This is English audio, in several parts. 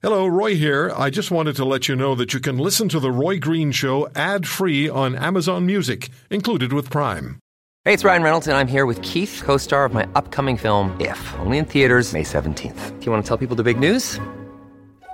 Hello, Roy here. I just wanted to let you know that you can listen to The Roy Green Show ad free on Amazon Music, included with Prime. Hey, it's Ryan Reynolds, and I'm here with Keith, co star of my upcoming film, If, only in theaters, May 17th. Do you want to tell people the big news?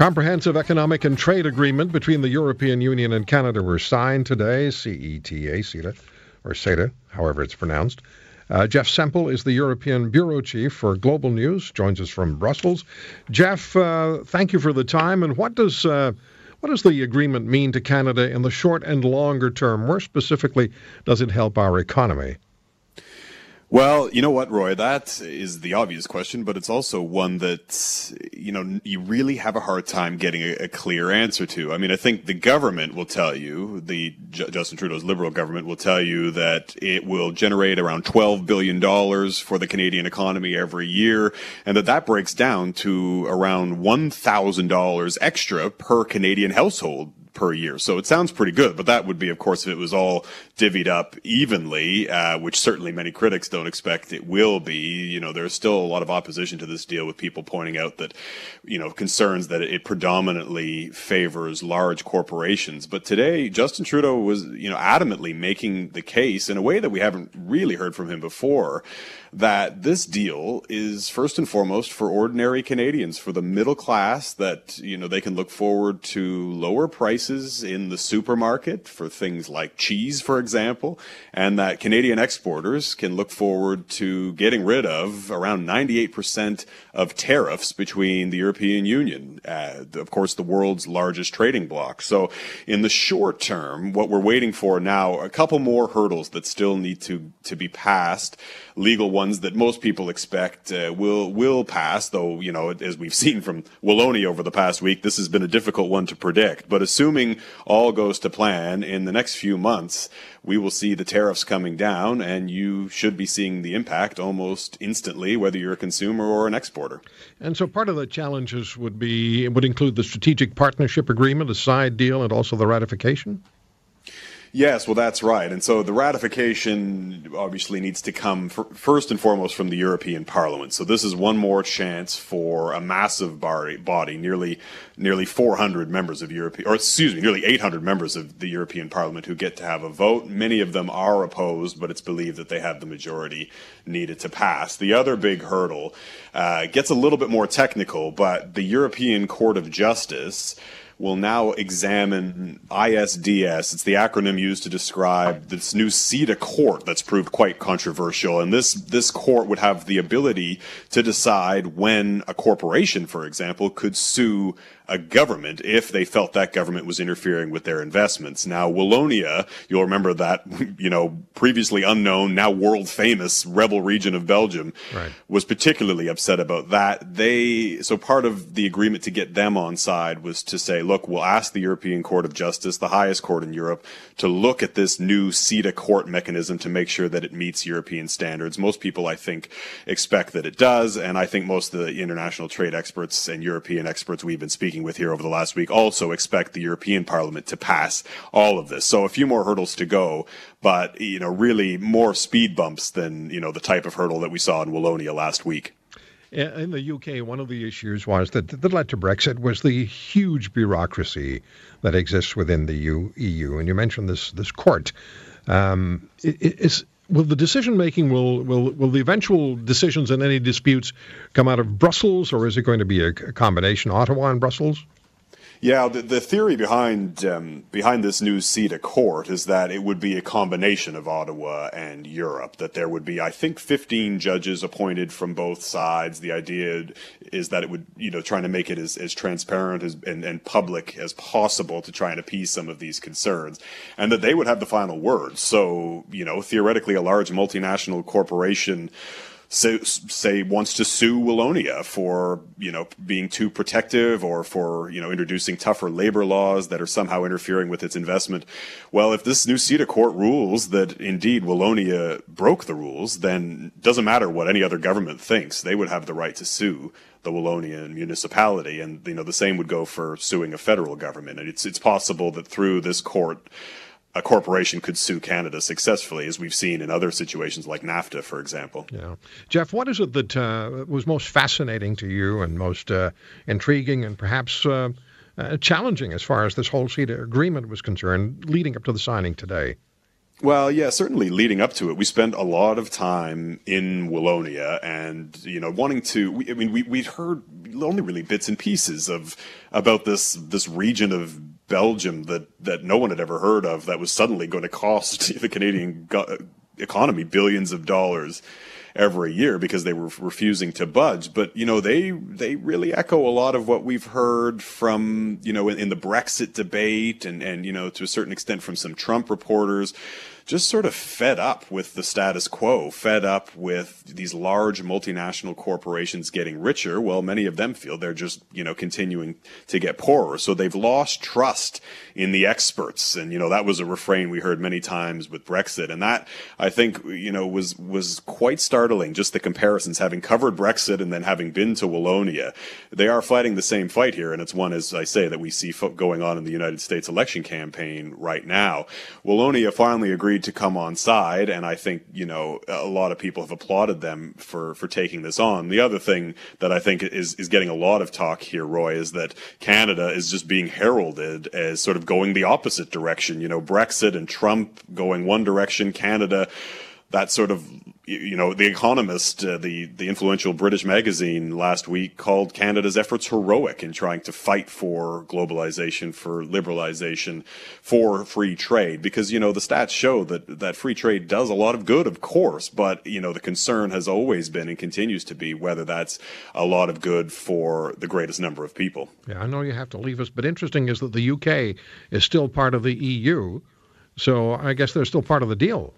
Comprehensive Economic and Trade Agreement between the European Union and Canada were signed today, CETA, CETA, or CETA, however it's pronounced. Uh, Jeff Semple is the European Bureau Chief for Global News, joins us from Brussels. Jeff, uh, thank you for the time. And what does uh, what does the agreement mean to Canada in the short and longer term? More specifically, does it help our economy? Well, you know what, Roy? That is the obvious question, but it's also one that, you know, you really have a hard time getting a, a clear answer to. I mean, I think the government will tell you, the J- Justin Trudeau's Liberal government will tell you that it will generate around $12 billion for the Canadian economy every year, and that that breaks down to around $1,000 extra per Canadian household per year. So it sounds pretty good, but that would be, of course, if it was all divvied up evenly, uh, which certainly many critics don't expect it will be. You know, there's still a lot of opposition to this deal with people pointing out that, you know, concerns that it predominantly favors large corporations. But today, Justin Trudeau was, you know, adamantly making the case in a way that we haven't really heard from him before that this deal is first and foremost for ordinary Canadians, for the middle class, that, you know, they can look forward to lower prices in the supermarket for things like cheese, for example, and that Canadian exporters can look forward to getting rid of around 98% of tariffs between the European Union, uh, of course, the world's largest trading bloc. So in the short term, what we're waiting for now, a couple more hurdles that still need to, to be passed legal ones that most people expect uh, will will pass. Though you know, as we've seen from Wallonia over the past week, this has been a difficult one to predict. But assuming all goes to plan in the next few months, we will see the tariffs coming down, and you should be seeing the impact almost instantly, whether you're a consumer or an exporter. And so, part of the challenges would be would include the strategic partnership agreement, a side deal, and also the ratification. Yes, well, that's right. And so the ratification obviously needs to come for, first and foremost from the European Parliament. So this is one more chance for a massive body, nearly nearly 400 members of Europe, or excuse me, nearly 800 members of the European Parliament who get to have a vote. Many of them are opposed, but it's believed that they have the majority needed to pass. The other big hurdle uh, gets a little bit more technical, but the European Court of Justice will now examine ISDS. It's the acronym used to describe this new CETA court that's proved quite controversial. And this, this court would have the ability to decide when a corporation, for example, could sue a government if they felt that government was interfering with their investments. Now, Wallonia, you'll remember that, you know, previously unknown, now world famous rebel region of Belgium right. was particularly upset about that. They, so part of the agreement to get them on side was to say, look, we'll ask the European Court of Justice, the highest court in Europe, to look at this new CETA court mechanism to make sure that it meets European standards. Most people, I think, expect that it does. And I think most of the international trade experts and European experts we've been speaking with here over the last week also expect the European Parliament to pass all of this. So a few more hurdles to go, but you know, really more speed bumps than you know the type of hurdle that we saw in Wallonia last week. In the UK, one of the issues was that that led to Brexit was the huge bureaucracy that exists within the EU. And you mentioned this this court. Um, is will the decision making will will will the eventual decisions in any disputes come out of Brussels, or is it going to be a, a combination Ottawa and Brussels? Yeah, the, the theory behind um, behind this new CETA court is that it would be a combination of Ottawa and Europe. That there would be, I think, 15 judges appointed from both sides. The idea is that it would, you know, trying to make it as, as transparent as, and, and public as possible to try and appease some of these concerns, and that they would have the final word. So, you know, theoretically, a large multinational corporation say, say wants to sue Wallonia for you know being too protective or for you know introducing tougher labor laws that are somehow interfering with its investment. Well, if this new CETA court rules that indeed Wallonia broke the rules, then doesn't matter what any other government thinks, they would have the right to sue the Wallonian municipality, and you know the same would go for suing a federal government. And it's it's possible that through this court a corporation could sue Canada successfully, as we've seen in other situations like NAFTA, for example. Yeah. Jeff, what is it that uh, was most fascinating to you and most uh, intriguing and perhaps uh, uh challenging as far as this whole CETA agreement was concerned leading up to the signing today? Well, yeah, certainly leading up to it, we spent a lot of time in Wallonia and, you know, wanting to, we, I mean, we, we'd heard only really bits and pieces of, about this, this region of Belgium that that no one had ever heard of that was suddenly going to cost the Canadian go- economy billions of dollars every year because they were refusing to budge. But you know, they they really echo a lot of what we've heard from you know in, in, the Brexit debate and and you know to a certain extent from some Trump reporters just sort of fed up with the status quo, fed up with these large multinational corporations getting richer. Well, many of them feel they're just, you know, continuing to get poorer. So they've lost trust in the experts. And, you know, that was a refrain we heard many times with Brexit. And that, I think, you know, was, was quite startling, just the comparisons, having covered Brexit and then having been to Wallonia. They are fighting the same fight here. And it's one, as I say, that we see going on in the United States election campaign right now. Wallonia finally agreed to come on side, and I think you know a lot of people have applauded them for for taking this on. The other thing that I think is is getting a lot of talk here, Roy, is that Canada is just being heralded as sort of going the opposite direction. You know, Brexit and Trump going one direction, Canada that sort of you know, The Economist, uh, the the influential British magazine last week called Canada's efforts heroic in trying to fight for globalization, for liberalization, for free trade. Because you know the stats show that that free trade does a lot of good, of course, but you know the concern has always been and continues to be whether that's a lot of good for the greatest number of people. Yeah, I know you have to leave us, but interesting is that the UK is still part of the EU, so I guess they're still part of the deal.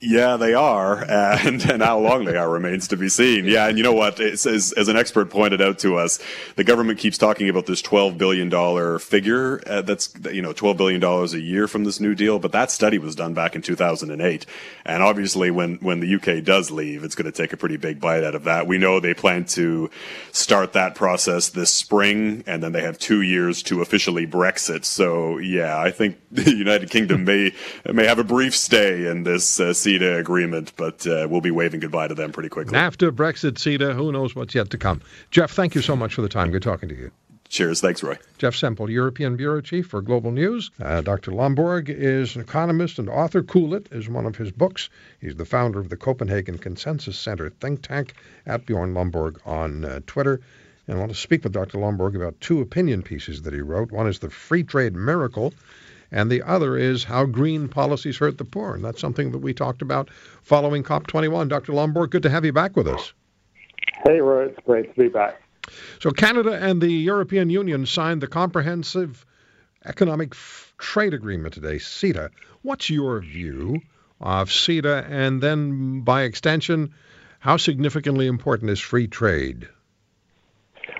Yeah, they are, and, and how long they are remains to be seen. Yeah, and you know what? It's, as, as an expert pointed out to us, the government keeps talking about this twelve billion dollar figure. Uh, that's you know twelve billion dollars a year from this new deal, but that study was done back in two thousand and eight, and obviously when when the UK does leave, it's going to take a pretty big bite out of that. We know they plan to start that process this spring, and then they have two years to officially Brexit. So yeah, I think the United Kingdom may may have a brief stay in this. Uh, CETA agreement, but uh, we'll be waving goodbye to them pretty quickly. After Brexit, CETA, who knows what's yet to come. Jeff, thank you so much for the time. Good talking to you. Cheers. Thanks, Roy. Jeff Semple, European Bureau Chief for Global News. Uh, Dr. Lomborg is an economist and author. Cool It is one of his books. He's the founder of the Copenhagen Consensus Center think tank at Bjorn Lomborg on uh, Twitter. And I want to speak with Dr. Lomborg about two opinion pieces that he wrote. One is The Free Trade Miracle, and the other is how green policies hurt the poor. And that's something that we talked about following COP21. Dr. Lomborg, good to have you back with us. Hey, Roy, it's great to be back. So, Canada and the European Union signed the Comprehensive Economic Trade Agreement today, CETA. What's your view of CETA, and then by extension, how significantly important is free trade?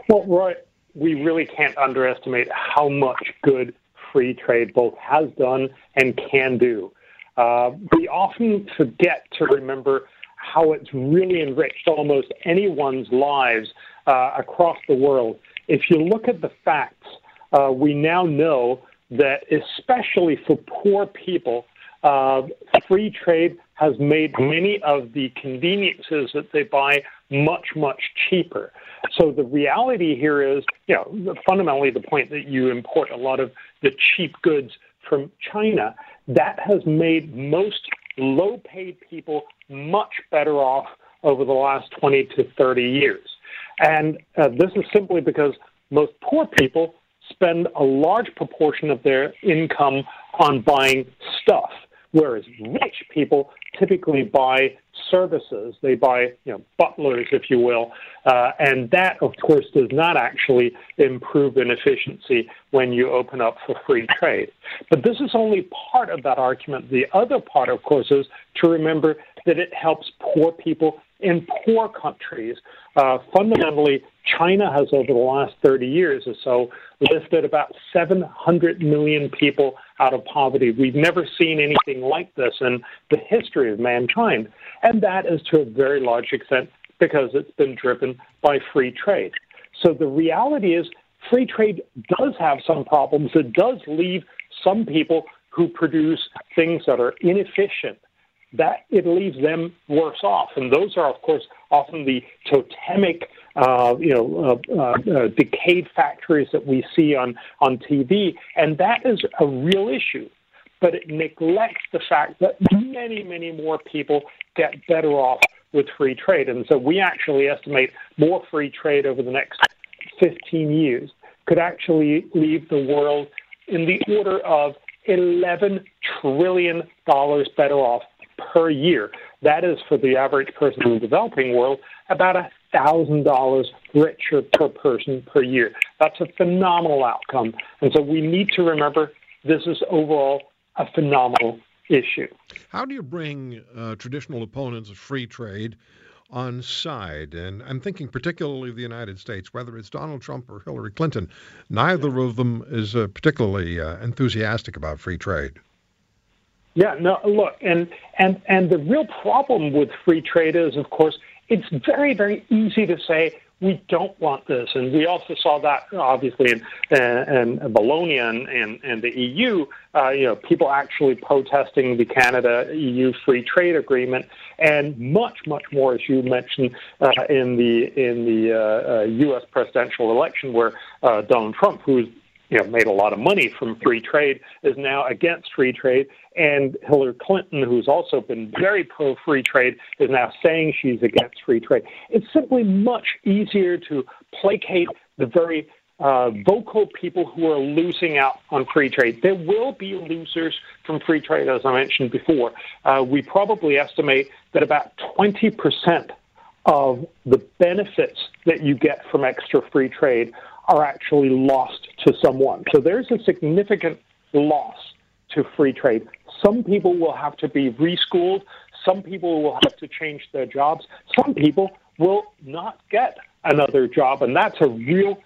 Well, Roy, we really can't underestimate how much good free trade both has done and can do. Uh, we often forget to remember how it's really enriched almost anyone's lives uh, across the world. If you look at the facts, uh, we now know that especially for poor people, uh, free trade has made many of the conveniences that they buy much, much cheaper. So the reality here is, you know, fundamentally the point that you import a lot of the cheap goods from China, that has made most low paid people much better off over the last 20 to 30 years. And uh, this is simply because most poor people spend a large proportion of their income on buying stuff, whereas rich people typically buy services. They buy, you know, butlers, if you will, uh, and that, of course, does not actually improve in efficiency when you open up for free trade. But this is only part of that argument. The other part, of course, is to remember that it helps poor people in poor countries. Uh, fundamentally, China has, over the last 30 years or so, lifted about 700 million people out of poverty. We've never seen anything like this in the history of mankind. And that is to a very large extent because it's been driven by free trade. So the reality is, free trade does have some problems. It does leave some people who produce things that are inefficient that it leaves them worse off. And those are, of course, often the totemic, uh, you know, uh, uh, uh, decayed factories that we see on, on TV. And that is a real issue. But it neglects the fact that many, many more people get better off with free trade. And so we actually estimate more free trade over the next 15 years could actually leave the world in the order of $11 trillion better off per year. That is for the average person in the developing world about a thousand dollars richer per person per year. That's a phenomenal outcome. And so we need to remember this is overall a phenomenal issue. How do you bring uh, traditional opponents of free trade on side? And I'm thinking particularly of the United States, whether it's Donald Trump or Hillary Clinton. Neither of them is uh, particularly uh, enthusiastic about free trade. Yeah, no, look, and and and the real problem with free trade is, of course, it's very very easy to say we don't want this, and we also saw that obviously in in, in Wallonia and, and, and the EU. Uh, you know, people actually protesting the Canada EU free trade agreement, and much much more, as you mentioned, uh, in the in the uh, U.S. Uh, presidential election, where uh, Donald Trump, who's you know, made a lot of money from free trade, is now against free trade. And Hillary Clinton, who's also been very pro free trade, is now saying she's against free trade. It's simply much easier to placate the very uh, vocal people who are losing out on free trade. There will be losers from free trade, as I mentioned before. Uh, we probably estimate that about 20% of the benefits that you get from extra free trade are actually lost to someone. So there's a significant loss to free trade. Some people will have to be reschooled. Some people will have to change their jobs. Some people will not get another job, and that's a real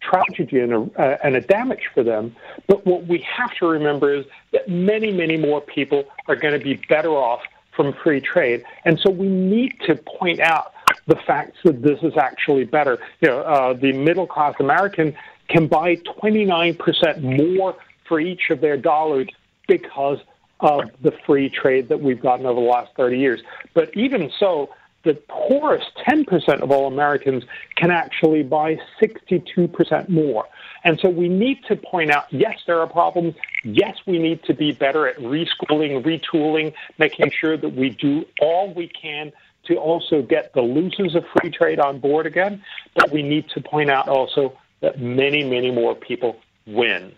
tragedy and a, uh, and a damage for them. But what we have to remember is that many, many more people are going to be better off from free trade. And so we need to point out the fact that this is actually better. You know, uh, the middle class American can buy 29% more for each of their dollars because of the free trade that we've gotten over the last 30 years. But even so, the poorest 10% of all Americans can actually buy 62% more. And so we need to point out yes, there are problems. Yes, we need to be better at reschooling, retooling, making sure that we do all we can to also get the losers of free trade on board again. But we need to point out also that many, many more people win.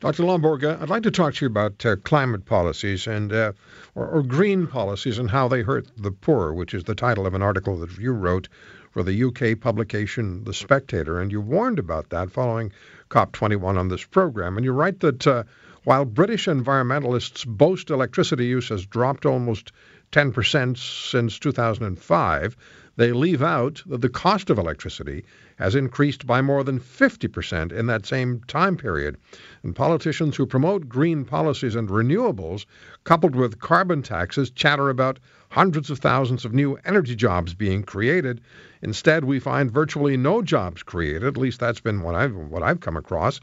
Dr. Lomborg, I'd like to talk to you about uh, climate policies and uh, or, or, green policies and how they hurt the poor, which is the title of an article that you wrote for the UK publication The Spectator, and you warned about that following COP21 on this program. And you write that uh, while British environmentalists boast electricity use has dropped almost 10% since 2005, they leave out that the cost of electricity has increased by more than 50% in that same time period. And politicians who promote green policies and renewables, coupled with carbon taxes, chatter about hundreds of thousands of new energy jobs being created. Instead, we find virtually no jobs created. At least that's been what I've what I've come across.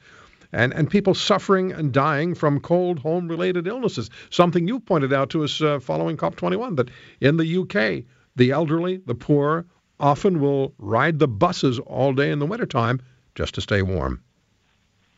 And, and people suffering and dying from cold home related illnesses. Something you pointed out to us uh, following COP21 that in the UK, the elderly, the poor, often will ride the buses all day in the wintertime just to stay warm.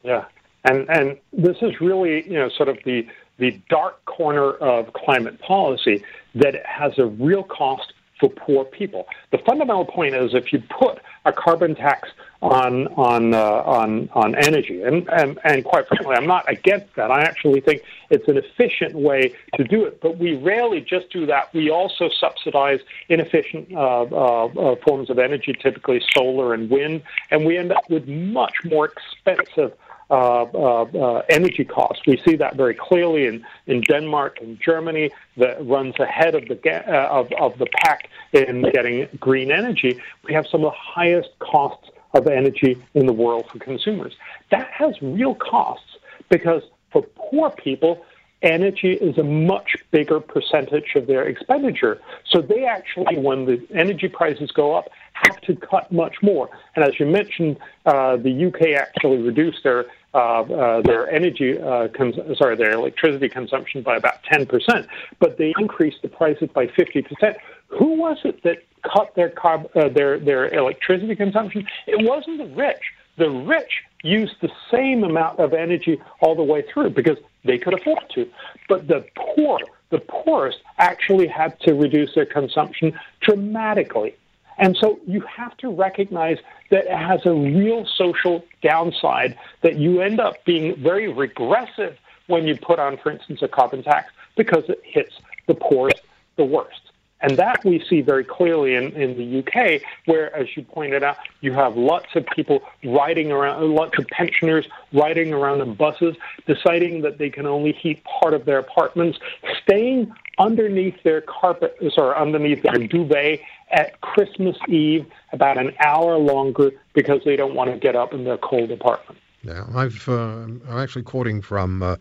Yeah. And and this is really, you know, sort of the the dark corner of climate policy that it has a real cost for poor people. The fundamental point is if you put a carbon tax on on uh, on on energy, and, and and quite frankly, I'm not against that. I actually think it's an efficient way to do it. But we rarely just do that. We also subsidize inefficient uh, uh, uh forms of energy, typically solar and wind, and we end up with much more expensive uh, uh, uh, energy costs. We see that very clearly in, in Denmark and Germany that runs ahead of the uh, of, of the pack in getting green energy. We have some of the highest costs of energy in the world for consumers. That has real costs because for poor people, energy is a much bigger percentage of their expenditure. So they actually, when the energy prices go up, have to cut much more. And as you mentioned, uh, the UK actually reduced their uh, uh, their energy, uh, cons- sorry, their electricity consumption by about 10%, but they increased the prices by 50%. Who was it that cut their carb- uh, their their electricity consumption? It wasn't the rich. The rich used the same amount of energy all the way through because they could afford to. But the poor, the poorest, actually had to reduce their consumption dramatically. And so you have to recognize that it has a real social downside that you end up being very regressive when you put on, for instance, a carbon tax because it hits the poorest the worst. And that we see very clearly in, in the UK, where, as you pointed out, you have lots of people riding around, lots of pensioners riding around in buses, deciding that they can only heat part of their apartments, staying underneath their carpet, sorry, underneath their duvet at Christmas Eve about an hour longer because they don't want to get up in their cold apartment. Yeah, I've uh, I'm actually quoting from uh,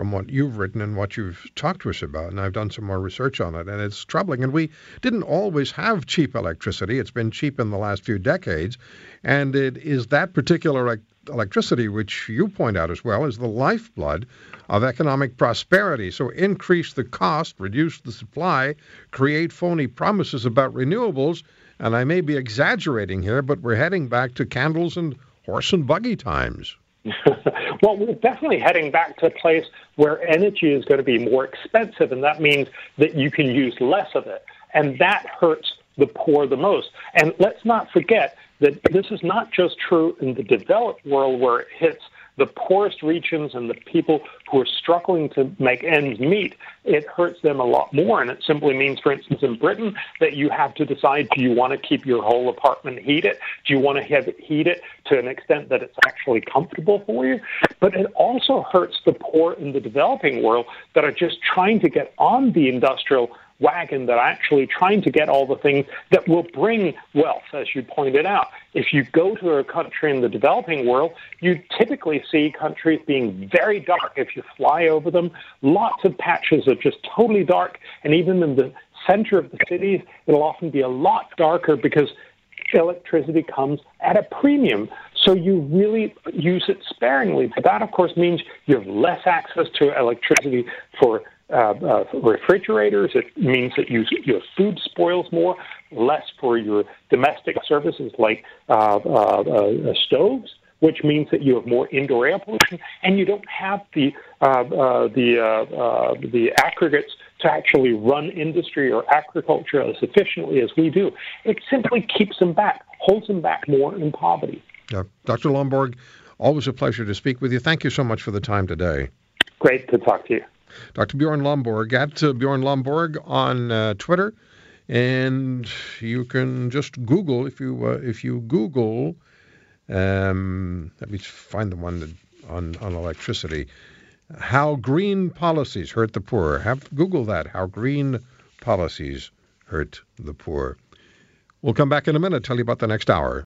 from what you've written and what you've talked to us about, and I've done some more research on it, and it's troubling. And we didn't always have cheap electricity; it's been cheap in the last few decades, and it is that particular electricity, which you point out as well, is the lifeblood of economic prosperity. So increase the cost, reduce the supply, create phony promises about renewables. And I may be exaggerating here, but we're heading back to candles and horse and buggy times. well, we're definitely heading back to a place where energy is going to be more expensive, and that means that you can use less of it. And that hurts the poor the most. And let's not forget that this is not just true in the developed world where it hits the poorest regions and the people who are struggling to make ends meet, it hurts them a lot more. And it simply means, for instance, in Britain, that you have to decide do you want to keep your whole apartment heated? Do you want to have it heated to an extent that it's actually comfortable for you? But it also hurts the poor in the developing world that are just trying to get on the industrial wagon that are actually trying to get all the things that will bring wealth, as you pointed out. If you go to a country in the developing world, you typically see countries being very dark. If you fly over them, lots of patches are just totally dark, and even in the center of the cities, it'll often be a lot darker because electricity comes at a premium. So you really use it sparingly. But that, of course, means you have less access to electricity for uh, uh, refrigerators. It means that you, your food spoils more, less for your domestic services like uh, uh, uh stoves, which means that you have more indoor air pollution, and you don't have the uh, the the aggregates to actually run industry or agriculture as efficiently as we do. It simply keeps them back, holds them back more in poverty. Yeah. Dr. Lomborg, always a pleasure to speak with you. Thank you so much for the time today. Great to talk to you. Dr. Bjorn Lomborg at uh, Bjorn Lomborg on uh, Twitter, and you can just Google if you uh, if you Google. Um, let me find the one that, on on electricity. How green policies hurt the poor. Have Google that. How green policies hurt the poor. We'll come back in a minute. Tell you about the next hour.